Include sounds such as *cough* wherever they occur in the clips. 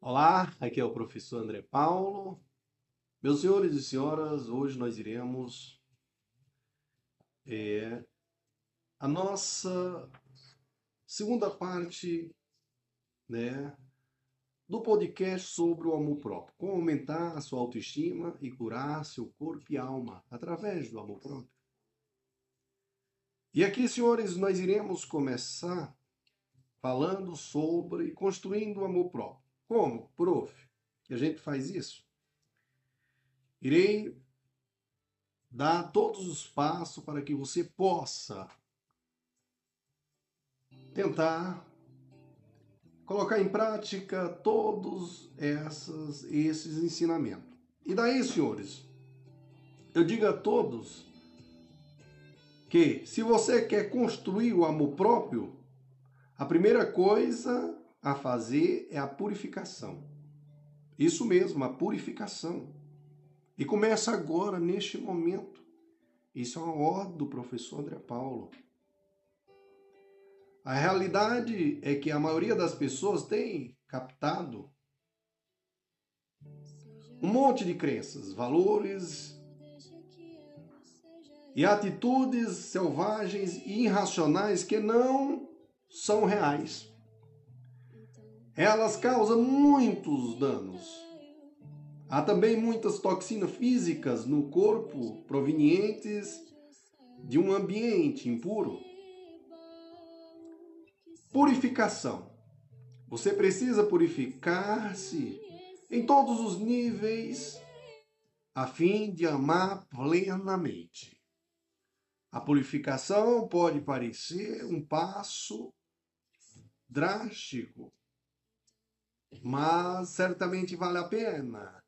Olá, aqui é o professor André Paulo. Meus senhores e senhoras, hoje nós iremos é, a nossa segunda parte né, do podcast sobre o amor próprio. Como aumentar a sua autoestima e curar seu corpo e alma através do amor próprio. E aqui, senhores, nós iremos começar falando sobre construindo o amor próprio. Como, prof, que a gente faz isso? Irei dar todos os passos para que você possa tentar colocar em prática todos essas, esses ensinamentos. E daí, senhores, eu digo a todos que se você quer construir o amor próprio, a primeira coisa a fazer é a purificação. Isso mesmo, a purificação. E começa agora, neste momento. Isso é uma ordem do professor André Paulo. A realidade é que a maioria das pessoas tem captado um monte de crenças, valores e atitudes selvagens e irracionais que não são reais elas causam muitos danos. Há também muitas toxinas físicas no corpo provenientes de um ambiente impuro. Purificação. Você precisa purificar-se em todos os níveis a fim de amar plenamente. A purificação pode parecer um passo drástico, mas certamente vale a pena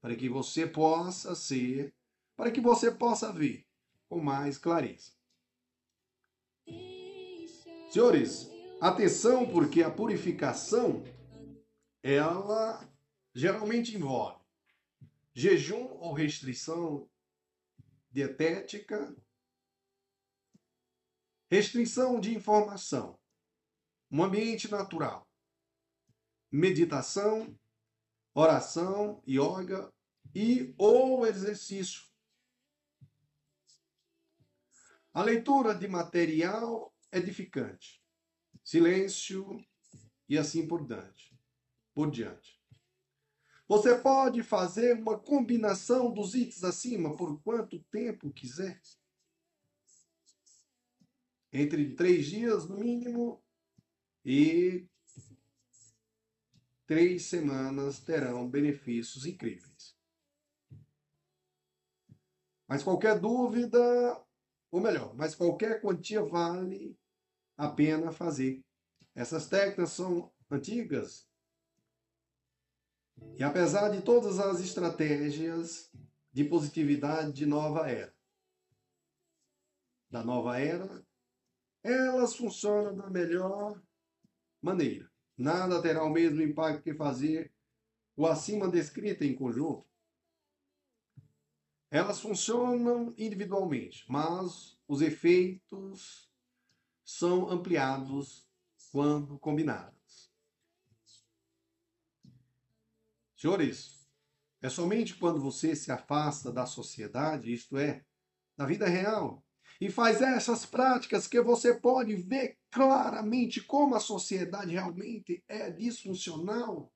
para que você possa ser, para que você possa ver com mais clareza. Senhores, atenção porque a purificação ela geralmente envolve jejum ou restrição dietética, restrição de informação, um ambiente natural, meditação, oração, yoga e ou exercício. A leitura de material edificante, silêncio e assim por diante. Por diante. Você pode fazer uma combinação dos itens acima por quanto tempo quiser. Entre três dias no mínimo e três semanas terão benefícios incríveis. Mas qualquer dúvida, ou melhor, mas qualquer quantia vale a pena fazer. Essas técnicas são antigas. E apesar de todas as estratégias de positividade de nova era, da nova era, elas funcionam da melhor maneira. Nada terá o mesmo impacto que fazer o acima descrito em conjunto. Elas funcionam individualmente, mas os efeitos são ampliados quando combinados. Senhores, é somente quando você se afasta da sociedade, isto é, da vida real, e faz essas práticas que você pode ver claramente como a sociedade realmente é disfuncional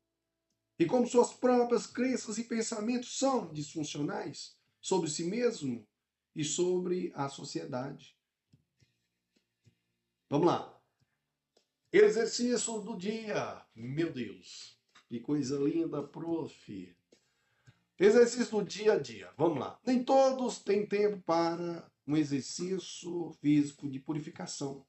e como suas próprias crenças e pensamentos são disfuncionais sobre si mesmo e sobre a sociedade. Vamos lá. Exercício do dia. Meu Deus, que coisa linda, prof. Exercício do dia a dia. Vamos lá. Nem todos têm tempo para um exercício físico de purificação.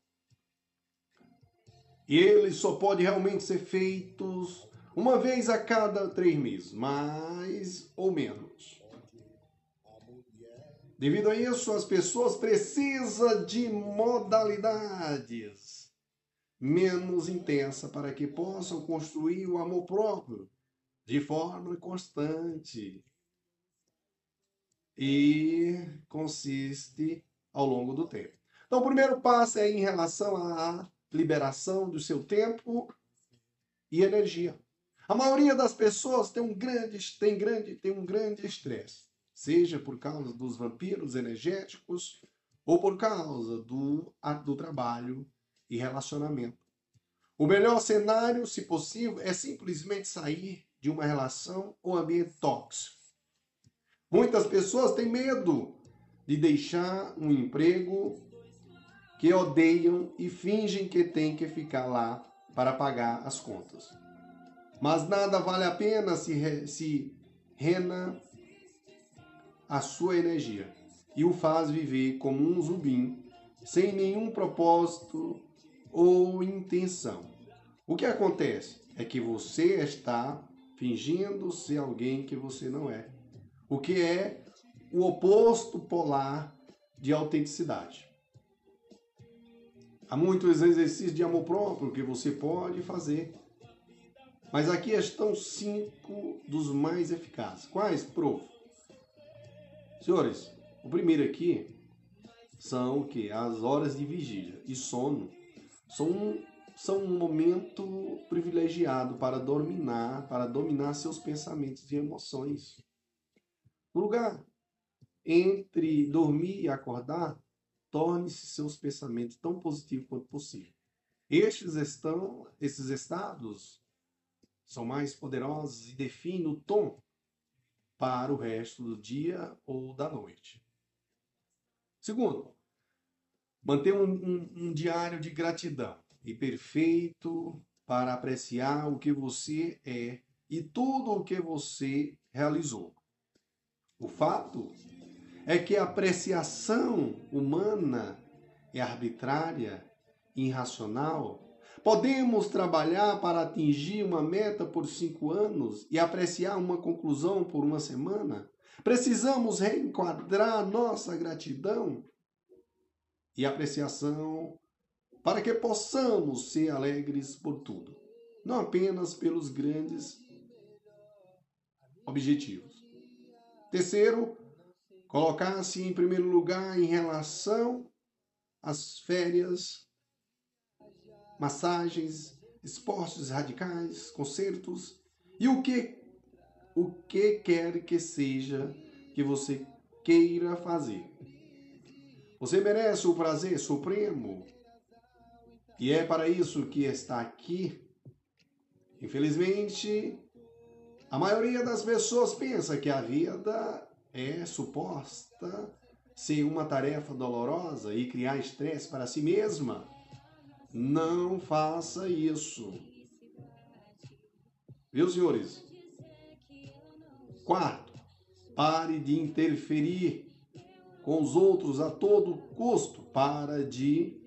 E ele só pode realmente ser feito uma vez a cada três meses, mais ou menos. Devido a isso, as pessoas precisam de modalidades menos intensa para que possam construir o amor próprio de forma constante e consiste ao longo do tempo. Então, o primeiro passo é em relação à liberação do seu tempo e energia. A maioria das pessoas tem um grande, tem grande, tem um grande estresse, seja por causa dos vampiros energéticos ou por causa do, do trabalho e relacionamento. O melhor cenário, se possível, é simplesmente sair de uma relação ou ambiente tóxico. Muitas pessoas têm medo de deixar um emprego que odeiam e fingem que têm que ficar lá para pagar as contas. Mas nada vale a pena se, se rena a sua energia e o faz viver como um zubim, sem nenhum propósito ou intenção. O que acontece é que você está fingindo ser alguém que você não é, o que é o oposto polar de autenticidade. Há muitos exercícios de amor próprio que você pode fazer. Mas aqui estão cinco dos mais eficazes. Quais, prof? Senhores, o primeiro aqui são que? As horas de vigília e sono. São, são um momento privilegiado para dominar, para dominar seus pensamentos e emoções. Lugar entre dormir e acordar, torne-se seus pensamentos tão positivos quanto possível. Estes estão, esses estados são mais poderosos e definem o tom para o resto do dia ou da noite. Segundo, manter um, um, um diário de gratidão e perfeito para apreciar o que você é e tudo o que você realizou. O fato é que a apreciação humana é arbitrária, irracional. Podemos trabalhar para atingir uma meta por cinco anos e apreciar uma conclusão por uma semana? Precisamos reenquadrar nossa gratidão e apreciação para que possamos ser alegres por tudo, não apenas pelos grandes objetivos. Terceiro, colocar-se em primeiro lugar em relação às férias, massagens, esportes radicais, concertos e o que o que quer que seja que você queira fazer. Você merece o prazer supremo e é para isso que está aqui. Infelizmente, a maioria das pessoas pensa que a vida é suposta ser uma tarefa dolorosa e criar estresse para si mesma. Não faça isso. Viu, senhores? Quarto, pare de interferir com os outros a todo custo. Para de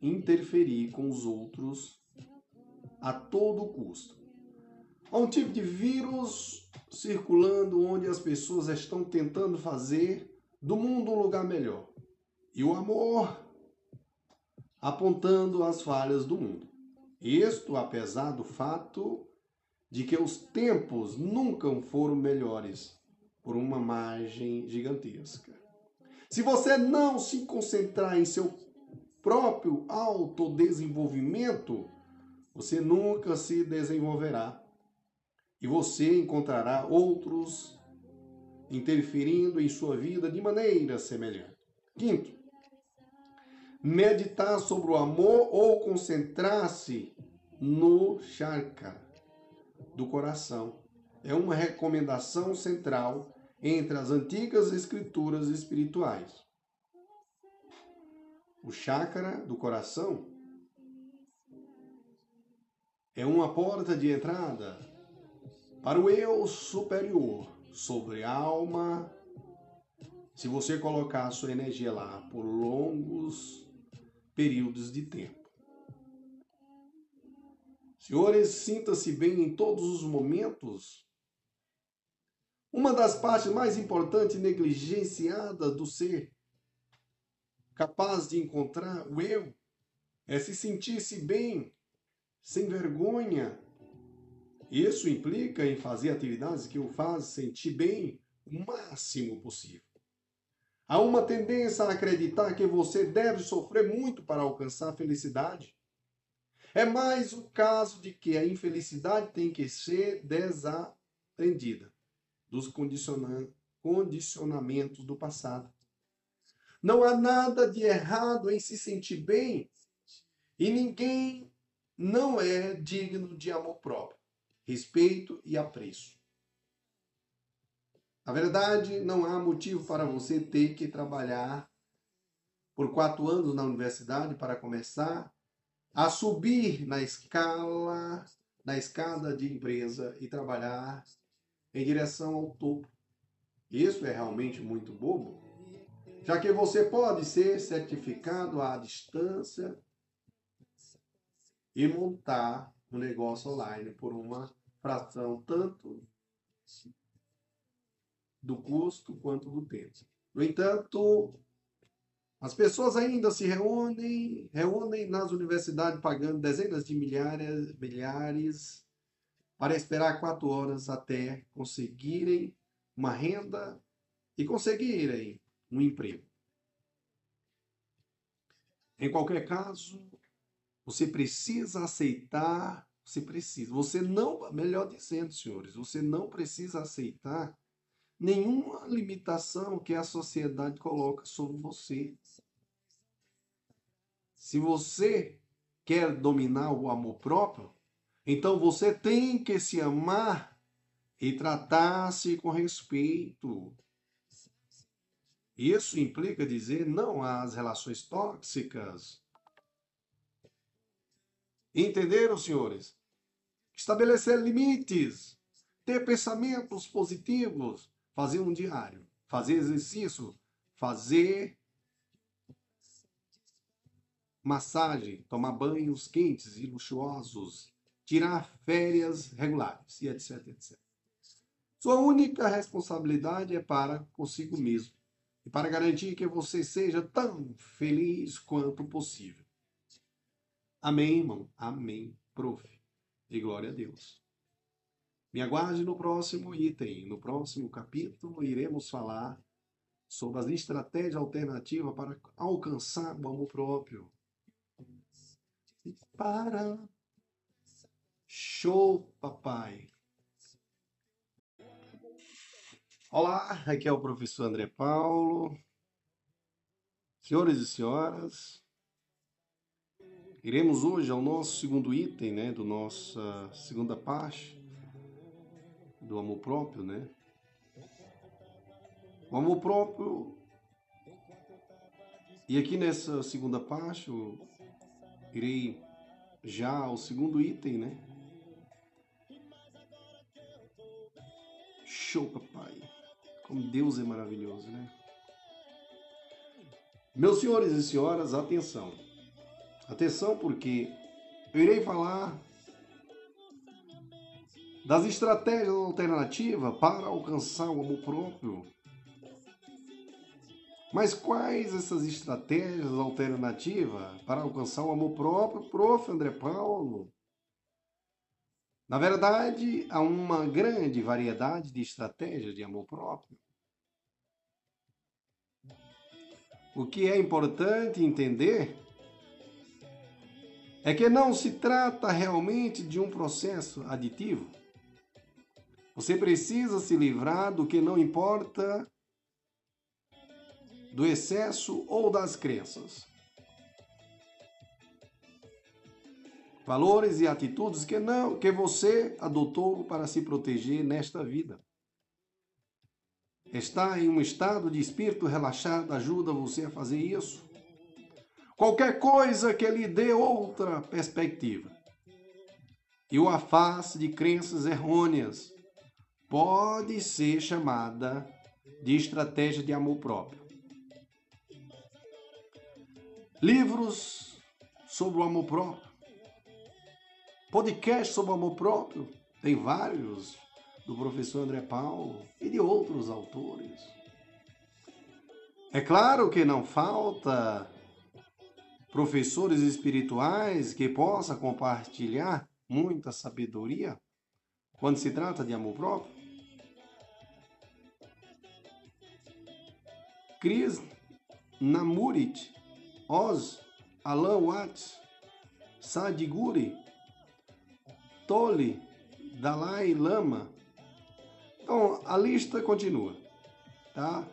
interferir com os outros a todo custo. Há um tipo de vírus circulando onde as pessoas estão tentando fazer do mundo um lugar melhor. E o amor apontando as falhas do mundo. Isto apesar do fato de que os tempos nunca foram melhores por uma margem gigantesca. Se você não se concentrar em seu próprio autodesenvolvimento, você nunca se desenvolverá e você encontrará outros interferindo em sua vida de maneira semelhante. Quinto, meditar sobre o amor ou concentrar-se no chakra do coração. É uma recomendação central entre as antigas escrituras espirituais. O chakra do coração é uma porta de entrada para o eu superior sobre a alma, se você colocar a sua energia lá por longos períodos de tempo. Senhores, sinta-se bem em todos os momentos. Uma das partes mais importantes e negligenciadas do ser capaz de encontrar o eu é se sentir-se bem, sem vergonha, isso implica em fazer atividades que o fazem sentir bem o máximo possível. Há uma tendência a acreditar que você deve sofrer muito para alcançar a felicidade. É mais o caso de que a infelicidade tem que ser desaprendida dos condicionamentos do passado. Não há nada de errado em se sentir bem e ninguém não é digno de amor próprio, respeito e apreço. Na verdade, não há motivo para você ter que trabalhar por quatro anos na universidade para começar a subir na escala, na escada de empresa e trabalhar em direção ao topo. Isso é realmente muito bobo, já que você pode ser certificado à distância e montar um negócio online por uma fração tanto do custo quanto do tempo. No entanto, as pessoas ainda se reúnem, reúnem nas universidades pagando dezenas de milhares, milhares para esperar quatro horas até conseguirem uma renda e conseguirem um emprego. Em qualquer caso, você precisa aceitar, você precisa, você não, melhor dizendo, senhores, você não precisa aceitar nenhuma limitação que a sociedade coloca sobre você. Se você quer dominar o amor próprio, então você tem que se amar e tratar-se com respeito. Isso implica dizer não às relações tóxicas. Entenderam, senhores? Estabelecer limites, ter pensamentos positivos, fazer um diário, fazer exercício, fazer massagem, tomar banhos quentes e luxuosos, tirar férias regulares e etc, etc. Sua única responsabilidade é para consigo mesmo e para garantir que você seja tão feliz quanto possível. Amém, irmão? Amém, prof. E glória a Deus. Me aguarde no próximo item. No próximo capítulo, iremos falar sobre as estratégias alternativas para alcançar o amor próprio. Para. Show, papai. Olá, aqui é o professor André Paulo. Senhores e senhoras, iremos hoje ao nosso segundo item, né, do nossa segunda parte, do amor próprio, né? O amor próprio. E aqui nessa segunda parte, eu irei já ao segundo item, né? Show, papai. Como Deus é maravilhoso, né? Meus senhores e senhoras, atenção. Atenção, porque eu irei falar das estratégias alternativas para alcançar o amor próprio. Mas quais essas estratégias alternativas para alcançar o amor próprio, prof. André Paulo? Na verdade, há uma grande variedade de estratégias de amor próprio. O que é importante entender é que não se trata realmente de um processo aditivo você precisa se livrar do que não importa do excesso ou das crenças. Valores e atitudes que não que você adotou para se proteger nesta vida. Estar em um estado de espírito relaxado ajuda você a fazer isso. Qualquer coisa que lhe dê outra perspectiva e o afaste de crenças errôneas pode ser chamada de estratégia de amor próprio. Livros sobre o amor próprio, podcast sobre o amor próprio, tem vários do professor André Paulo e de outros autores. É claro que não falta professores espirituais que possam compartilhar muita sabedoria quando se trata de amor próprio. Chris Namurit, Oz, Alan Watts, Sadhguru, Tole, Dalai Lama. Então, a lista continua, tá?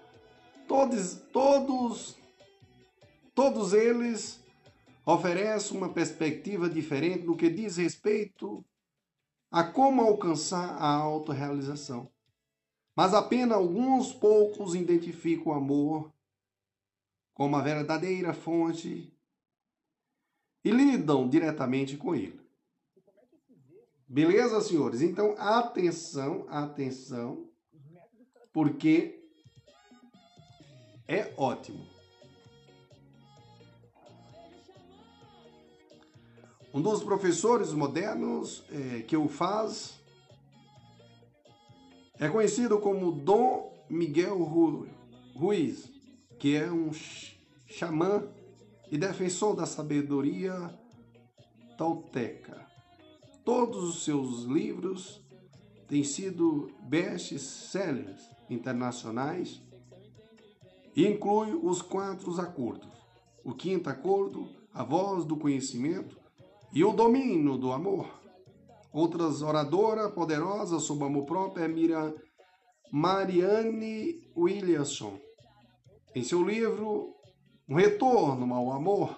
Todos, todos, todos eles oferecem uma perspectiva diferente no que diz respeito a como alcançar a autorrealização. Mas apenas alguns poucos identificam o amor como a verdadeira fonte e lidam diretamente com ele. Beleza, senhores? Então, atenção, atenção, porque é ótimo. Um dos professores modernos é, que o faz é conhecido como Dom Miguel Ruiz, que é um xamã e defensor da sabedoria tolteca. Todos os seus livros têm sido best-sellers internacionais e inclui os quatro acordos: o quinto acordo, a voz do conhecimento e o domínio do amor. Outras oradoras poderosas sobre amor próprio é Miriam Marianne Williamson. Em seu livro Um Retorno ao Amor,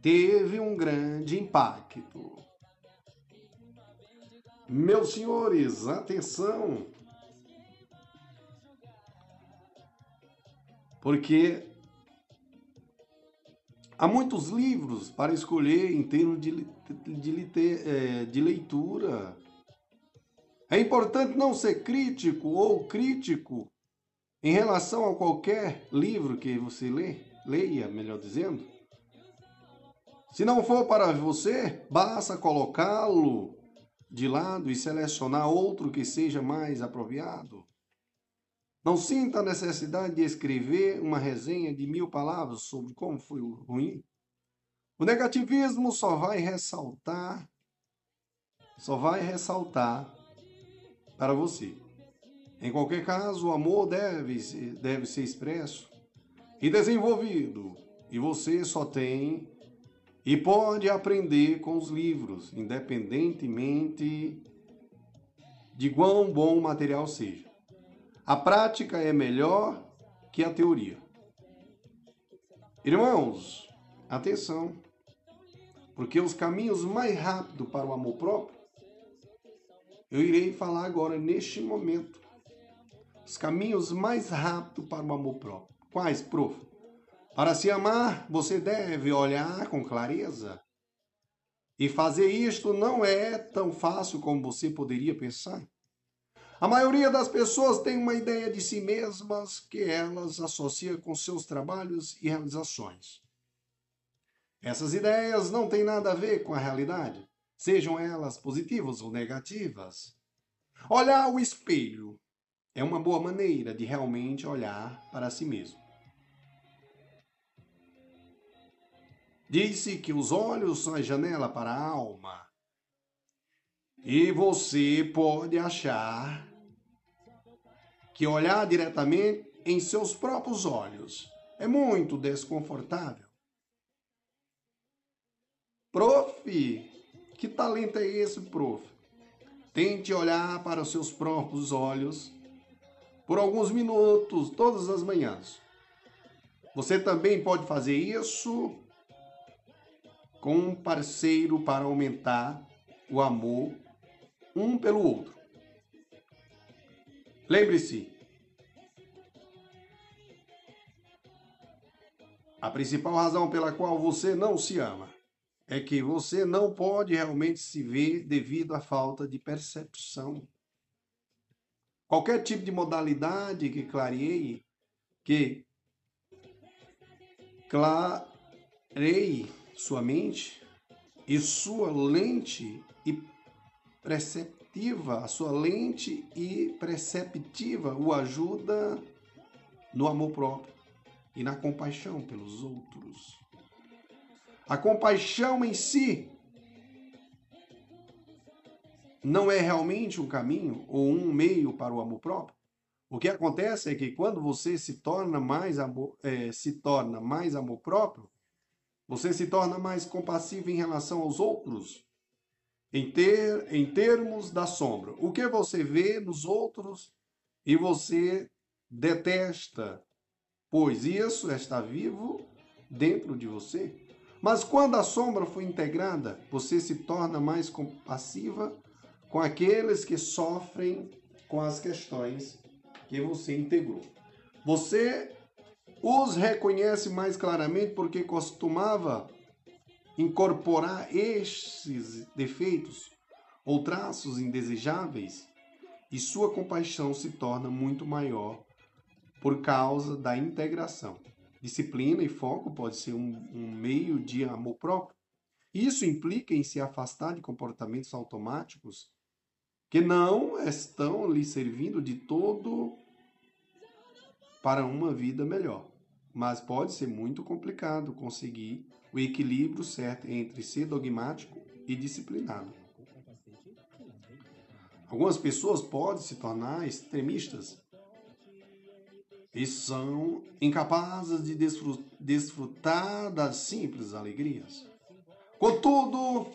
teve um grande impacto. Meus senhores, atenção! Porque há muitos livros para escolher em termos de, de, de, é, de leitura. É importante não ser crítico ou crítico em relação a qualquer livro que você lê, leia, melhor dizendo. Se não for para você, basta colocá-lo de lado e selecionar outro que seja mais apropriado. Não sinta a necessidade de escrever uma resenha de mil palavras sobre como foi ruim. O negativismo só vai ressaltar, só vai ressaltar para você. Em qualquer caso, o amor deve, deve ser expresso e desenvolvido, e você só tem e pode aprender com os livros, independentemente de quão bom o material seja. A prática é melhor que a teoria. Irmãos, atenção, porque os caminhos mais rápidos para o amor próprio, eu irei falar agora neste momento. Os caminhos mais rápidos para o amor próprio. Quais, prof? Para se amar, você deve olhar com clareza. E fazer isto não é tão fácil como você poderia pensar. A maioria das pessoas tem uma ideia de si mesmas que elas associam com seus trabalhos e realizações. Essas ideias não têm nada a ver com a realidade, sejam elas positivas ou negativas. Olhar o espelho é uma boa maneira de realmente olhar para si mesmo. Disse que os olhos são a janela para a alma. E você pode achar que olhar diretamente em seus próprios olhos é muito desconfortável. Prof, que talento é esse, prof? Tente olhar para os seus próprios olhos por alguns minutos todas as manhãs. Você também pode fazer isso com um parceiro para aumentar o amor um pelo outro. Lembre-se, a principal razão pela qual você não se ama é que você não pode realmente se ver devido à falta de percepção. Qualquer tipo de modalidade que clareie, que clareie sua mente e sua lente perceptiva, a sua lente e perceptiva o ajuda no amor próprio e na compaixão pelos outros. A compaixão em si não é realmente um caminho ou um meio para o amor próprio. O que acontece é que quando você se torna mais amor, é, se torna mais amor próprio, Você se torna mais compassivo em relação aos outros? Em, ter, em termos da sombra. O que você vê nos outros e você detesta, pois isso está vivo dentro de você. Mas quando a sombra foi integrada, você se torna mais compassiva com aqueles que sofrem com as questões que você integrou. Você os reconhece mais claramente porque costumava incorporar estes defeitos ou traços indesejáveis e sua compaixão se torna muito maior por causa da integração. Disciplina e foco pode ser um, um meio de amor próprio. Isso implica em se afastar de comportamentos automáticos que não estão lhe servindo de todo para uma vida melhor. Mas pode ser muito complicado conseguir o equilíbrio certo entre ser dogmático e disciplinado. Algumas pessoas podem se tornar extremistas e são incapazes de desfrutar das simples alegrias. Contudo,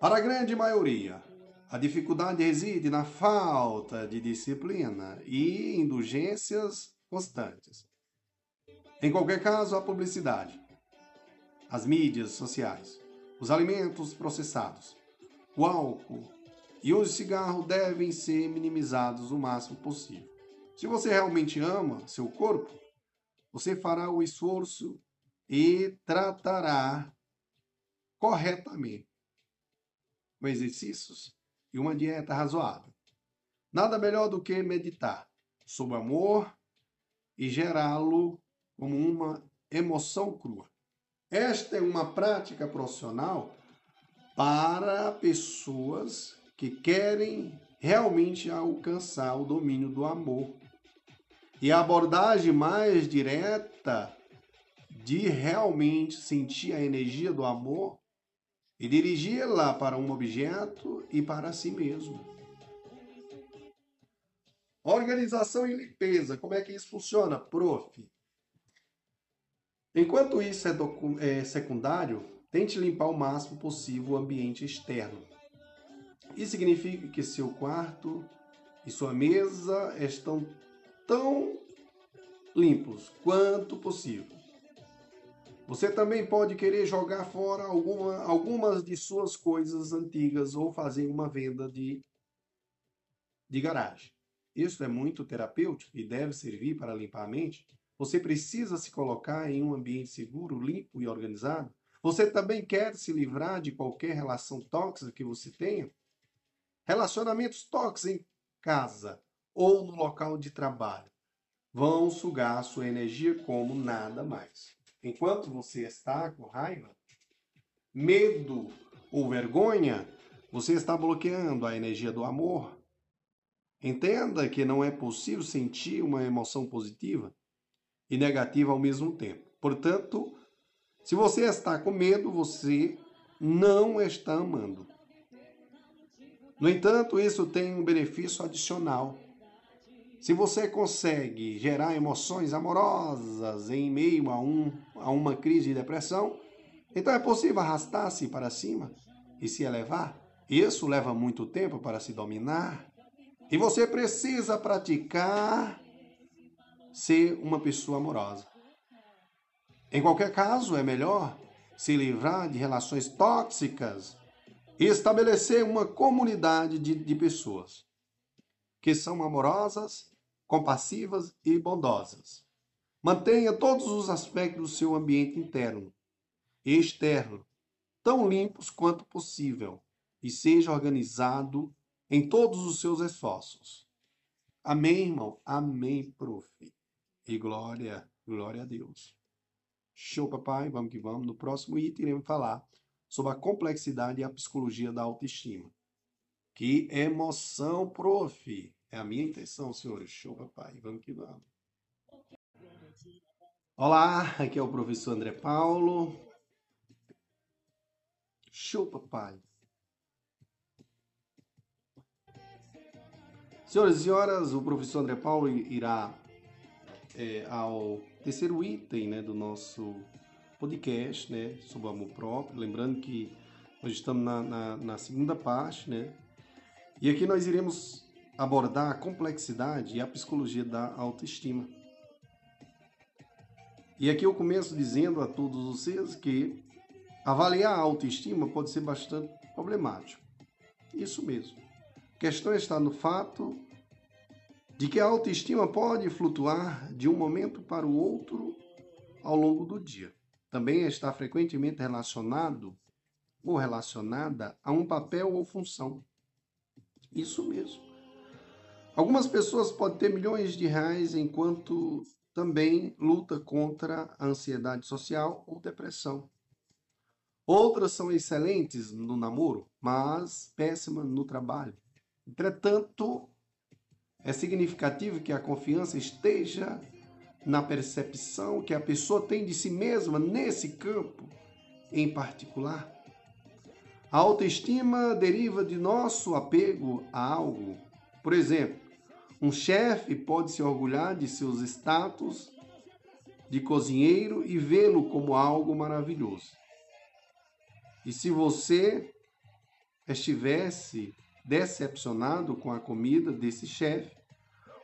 para a grande maioria, a dificuldade reside na falta de disciplina e indulgências constantes. Em qualquer caso, a publicidade, as mídias sociais, os alimentos processados, o álcool e o cigarro devem ser minimizados o máximo possível. Se você realmente ama seu corpo, você fará o esforço e tratará corretamente com exercícios e uma dieta razoável. Nada melhor do que meditar sobre amor e gerá-lo como uma emoção crua. Esta é uma prática profissional para pessoas que querem realmente alcançar o domínio do amor e a abordagem mais direta de realmente sentir a energia do amor e dirigi-la para um objeto e para si mesmo. Organização e limpeza, como é que isso funciona, prof? Enquanto isso é, é secundário, tente limpar o máximo possível o ambiente externo. Isso significa que seu quarto e sua mesa estão tão limpos quanto possível. Você também pode querer jogar fora alguma, algumas de suas coisas antigas ou fazer uma venda de, de garagem. Isso é muito terapêutico e deve servir para limpar a mente. Você precisa se colocar em um ambiente seguro, limpo e organizado. Você também quer se livrar de qualquer relação tóxica que você tenha. Relacionamentos tóxicos em casa ou no local de trabalho vão sugar sua energia como nada mais. Enquanto você está com raiva, medo ou vergonha, você está bloqueando a energia do amor. Entenda que não é possível sentir uma emoção positiva e negativa ao mesmo tempo. Portanto, se você está com medo, você não está amando. No entanto, isso tem um benefício adicional se você consegue gerar emoções amorosas em meio a, um, a uma crise de depressão, então é possível arrastar-se para cima e se elevar. Isso leva muito tempo para se dominar. E você precisa praticar ser uma pessoa amorosa. Em qualquer caso, é melhor se livrar de relações tóxicas e estabelecer uma comunidade de, de pessoas que são amorosas compassivas e bondosas. Mantenha todos os aspectos do seu ambiente interno e externo tão limpos quanto possível e seja organizado em todos os seus esforços. Amém, irmão? Amém, prof. E glória, glória a Deus. Show, papai. Vamos que vamos. No próximo item, iremos falar sobre a complexidade e a psicologia da autoestima. Que emoção, prof. É a minha intenção, senhores. Show, papai. Vamos que vamos. Olá, aqui é o professor André Paulo. Show, papai. Senhoras e senhoras, o professor André Paulo irá é, ao terceiro item né, do nosso podcast né, sobre o amor próprio. Lembrando que nós estamos na, na, na segunda parte, né? E aqui nós iremos abordar a complexidade e a psicologia da autoestima. E aqui eu começo dizendo a todos vocês que avaliar a autoestima pode ser bastante problemático. Isso mesmo. A questão está no fato de que a autoestima pode flutuar de um momento para o outro ao longo do dia. Também está frequentemente relacionado ou relacionada a um papel ou função. Isso mesmo. Algumas pessoas podem ter milhões de reais enquanto também luta contra a ansiedade social ou depressão. Outras são excelentes no namoro, mas péssimas no trabalho. Entretanto, é significativo que a confiança esteja na percepção que a pessoa tem de si mesma nesse campo em particular. A autoestima deriva de nosso apego a algo. Por exemplo, um chefe pode se orgulhar de seus status de cozinheiro e vê-lo como algo maravilhoso. E se você estivesse decepcionado com a comida desse chefe,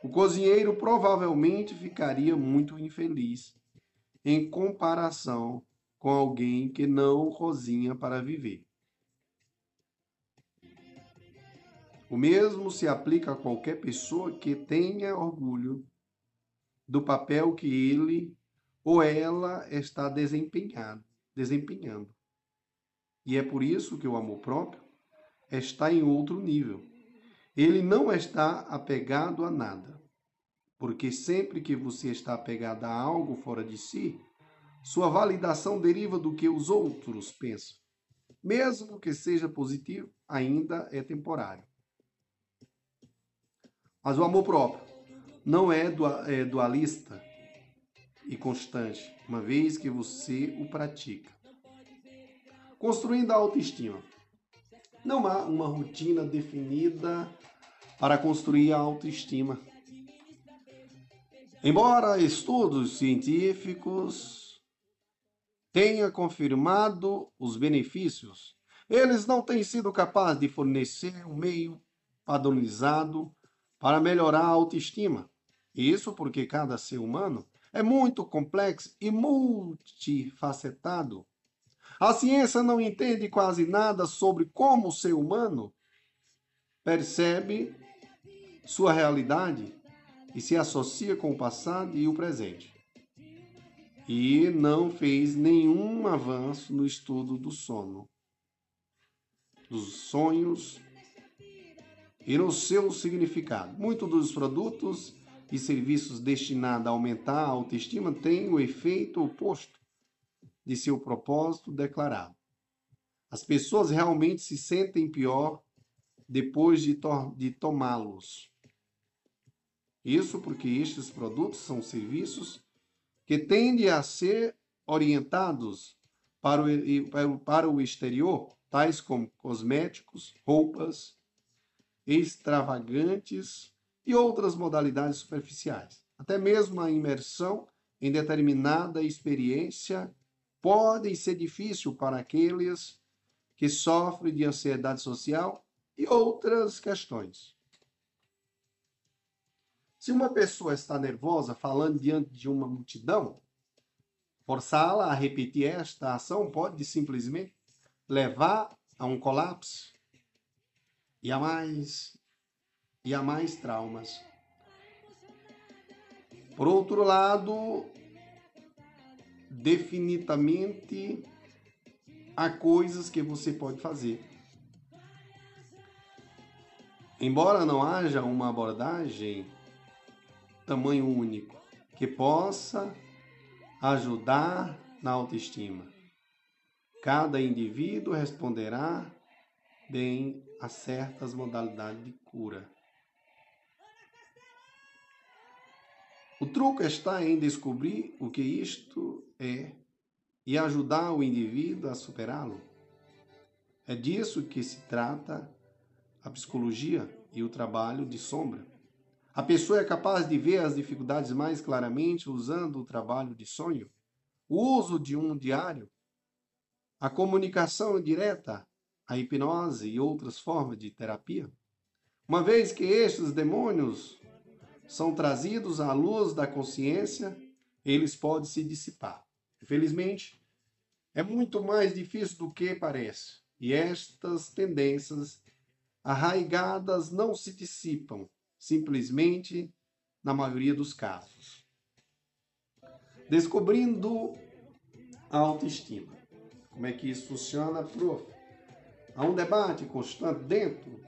o cozinheiro provavelmente ficaria muito infeliz em comparação com alguém que não cozinha para viver. O mesmo se aplica a qualquer pessoa que tenha orgulho do papel que ele ou ela está desempenhando, desempenhando. E é por isso que o amor próprio está em outro nível. Ele não está apegado a nada. Porque sempre que você está apegado a algo fora de si, sua validação deriva do que os outros pensam. Mesmo que seja positivo, ainda é temporário. Mas o amor próprio não é, é dualista e constante, uma vez que você o pratica. Construindo a autoestima. Não há uma rotina definida para construir a autoestima. Embora estudos científicos tenham confirmado os benefícios, eles não têm sido capazes de fornecer um meio padronizado para melhorar a autoestima. Isso porque cada ser humano é muito complexo e multifacetado a ciência não entende quase nada sobre como o ser humano percebe sua realidade e se associa com o passado e o presente. E não fez nenhum avanço no estudo do sono, dos sonhos e no seu significado. Muitos dos produtos e serviços destinados a aumentar a autoestima têm o efeito oposto de seu propósito declarado. As pessoas realmente se sentem pior depois de, to de tomá-los. Isso porque estes produtos são serviços que tendem a ser orientados para o, para o exterior, tais como cosméticos, roupas extravagantes e outras modalidades superficiais. Até mesmo a imersão em determinada experiência podem ser difíceis para aqueles que sofrem de ansiedade social e outras questões. Se uma pessoa está nervosa falando diante de uma multidão, forçá-la a repetir esta ação pode simplesmente levar a um colapso e a mais e a mais traumas. Por outro lado, definitivamente há coisas que você pode fazer. Embora não haja uma abordagem tamanho único que possa ajudar na autoestima, cada indivíduo responderá bem a certas modalidades de cura. O truque está em descobrir o que isto é e ajudar o indivíduo a superá-lo. É disso que se trata a psicologia e o trabalho de sombra. A pessoa é capaz de ver as dificuldades mais claramente usando o trabalho de sonho, o uso de um diário, a comunicação direta, a hipnose e outras formas de terapia, uma vez que estes demônios são trazidos à luz da consciência, eles podem se dissipar. Infelizmente, é muito mais difícil do que parece. E estas tendências arraigadas não se dissipam, simplesmente na maioria dos casos. Descobrindo a autoestima. Como é que isso funciona, prof? Há um debate constante dentro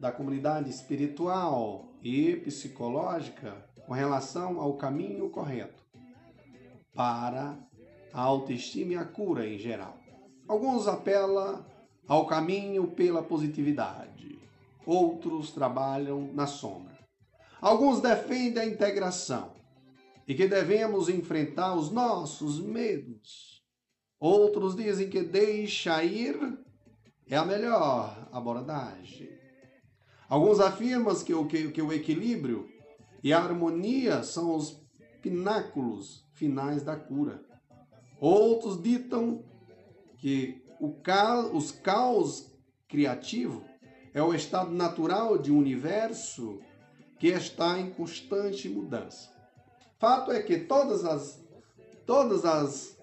da comunidade espiritual e psicológica com relação ao caminho correto para a autoestima e a cura em geral. Alguns apelam ao caminho pela positividade, outros trabalham na sombra. Alguns defendem a integração e que devemos enfrentar os nossos medos. Outros dizem que deixa ir é a melhor abordagem. Alguns afirmam que o, que, que o equilíbrio e a harmonia são os pináculos finais da cura. Outros ditam que o caos, os caos criativo é o estado natural de um universo que está em constante mudança. Fato é que todas as todas as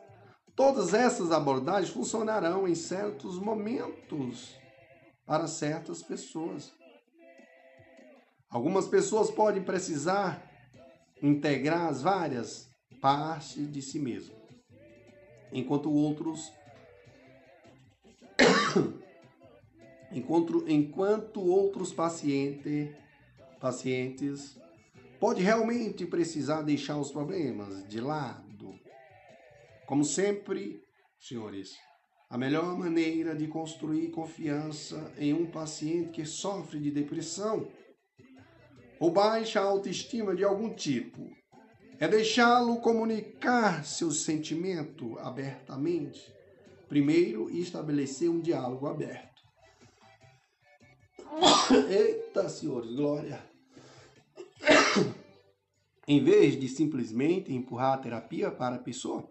todas essas abordagens funcionarão em certos momentos para certas pessoas. Algumas pessoas podem precisar integrar as várias partes de si mesmo, enquanto outros *coughs* enquanto, enquanto outros paciente, pacientes pode realmente precisar deixar os problemas de lado. Como sempre, senhores, a melhor maneira de construir confiança em um paciente que sofre de depressão ou baixa autoestima de algum tipo. É deixá-lo comunicar seus sentimentos abertamente, primeiro e estabelecer um diálogo aberto. Eita, senhores, glória! em vez de simplesmente empurrar a terapia para a pessoa,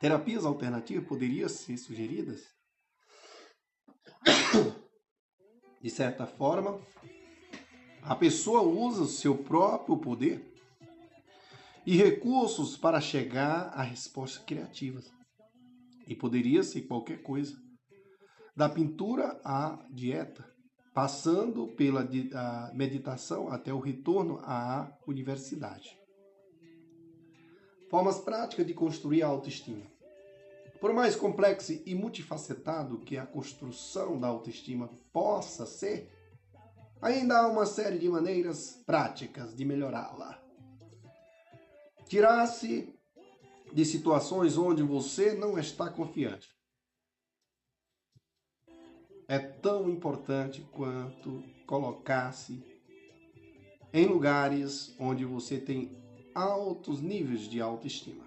terapias alternativas poderiam ser sugeridas. De certa forma, a pessoa usa o seu próprio poder e recursos para chegar a respostas criativas. E poderia ser qualquer coisa. Da pintura à dieta, passando pela meditação até o retorno à universidade. Formas práticas de construir a autoestima. Por mais complexo e multifacetado que a construção da autoestima possa ser, ainda há uma série de maneiras práticas de melhorá-la. Tirar-se de situações onde você não está confiante. É tão importante quanto colocar-se em lugares onde você tem altos níveis de autoestima.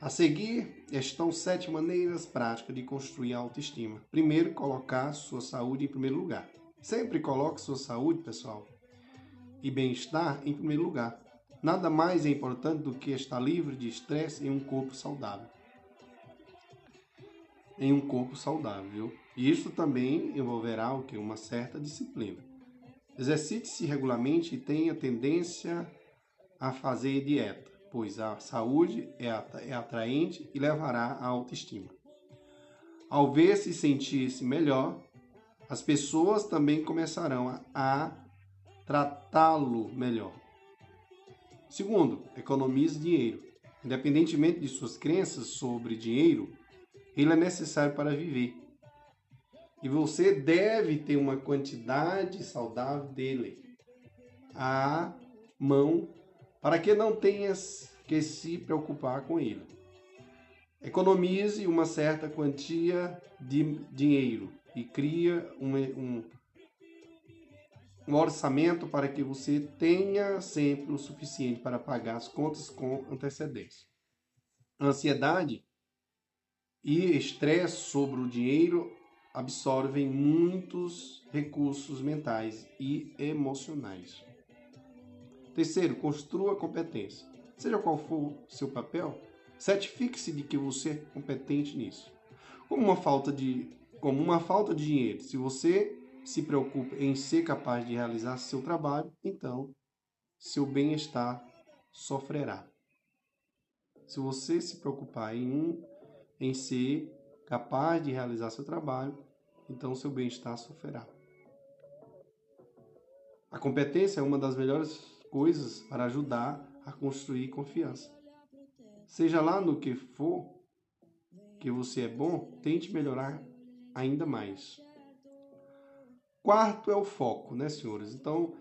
A seguir estão sete maneiras práticas de construir a autoestima. Primeiro, colocar sua saúde em primeiro lugar. Sempre coloque sua saúde, pessoal, e bem-estar em primeiro lugar. Nada mais é importante do que estar livre de estresse em um corpo saudável. Em um corpo saudável. E isso também envolverá o que? Uma certa disciplina. Exercite-se regularmente e tenha tendência a fazer dieta pois a saúde é, é atraente e levará à autoestima. Ao ver-se e sentir-se melhor, as pessoas também começarão a, tratá-lo melhor. Segundo, economize dinheiro. Independentemente de suas crenças sobre dinheiro, ele é necessário para viver. E você deve ter uma quantidade saudável dele à mão para que não tenhas que se preocupar com ele. Economize uma certa quantia de dinheiro e cria um, um, um orçamento para que você tenha sempre o suficiente para pagar as contas com antecedência. Ansiedade e estresse sobre o dinheiro absorvem muitos recursos mentais e emocionais. Terceiro, construa competência. seja qual for o seu papel, certifique-se de que você é competente nisso. Como uma falta de, como uma falta de dinheiro, se você se preocupa em ser capaz de realizar seu trabalho, então seu bem-estar sofrerá. Se você se preocupar em, em ser capaz de realizar seu trabalho, então seu bem-estar sofrerá. A competência é uma das melhores coisas para ajudar a construir confiança. Seja lá no que for que você é bom, tente melhorar ainda mais. Quarto é o foco, né, senhores? Então,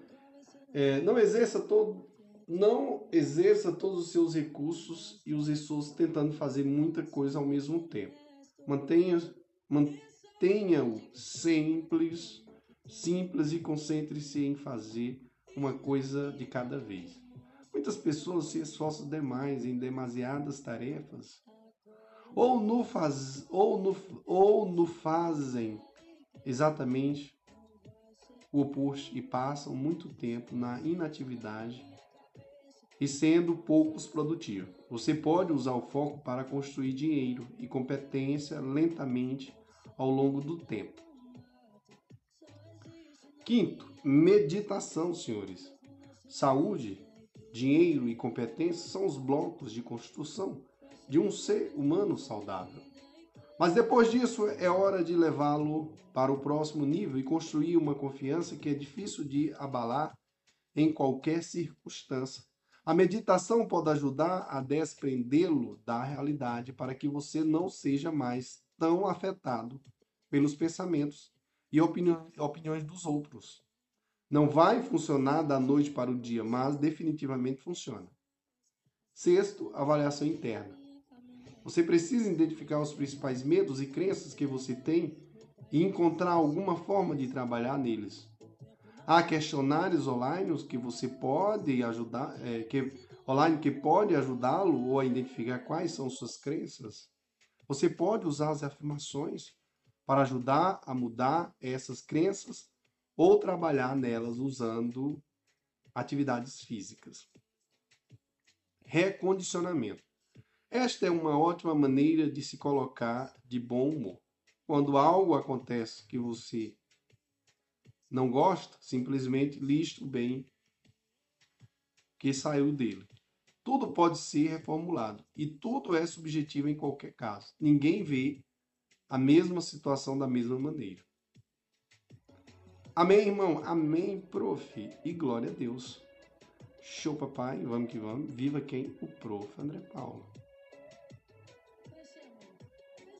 é, não exerça todo, não exerça todos os seus recursos e os esforços tentando fazer muita coisa ao mesmo tempo. Mantenha, mantenha-o simples, simples e concentre-se em fazer uma coisa de cada vez. Muitas pessoas se esforçam demais em demasiadas tarefas, ou no, faz, ou no, ou no fazem exatamente o oposto e passam muito tempo na inatividade e sendo poucos produtivos. Você pode usar o foco para construir dinheiro e competência lentamente ao longo do tempo. Quinto, meditação, senhores. Saúde, dinheiro e competência são os blocos de construção de um ser humano saudável. Mas depois disso é hora de levá-lo para o próximo nível e construir uma confiança que é difícil de abalar em qualquer circunstância. A meditação pode ajudar a desprendê-lo da realidade para que você não seja mais tão afetado pelos pensamentos e opiniões dos outros. Não vai funcionar da noite para o dia, mas definitivamente funciona. Sexto, avaliação interna. Você precisa identificar os principais medos e crenças que você tem e encontrar alguma forma de trabalhar neles. Há questionários online que você pode ajudar, é, que, online que pode ajudá-lo ou a identificar quais são suas crenças. Você pode usar as afirmações para ajudar a mudar essas crenças ou trabalhar nelas usando atividades físicas. Recondicionamento. Esta é uma ótima maneira de se colocar de bom humor. Quando algo acontece que você não gosta, simplesmente liste o bem que saiu dele. Tudo pode ser reformulado e tudo é subjetivo em qualquer caso. Ninguém vê a mesma situação da mesma maneira. Amém, irmão? Amém, prof. E glória a Deus. Show, papai. Vamos que vamos. Viva quem? O prof. André Paulo.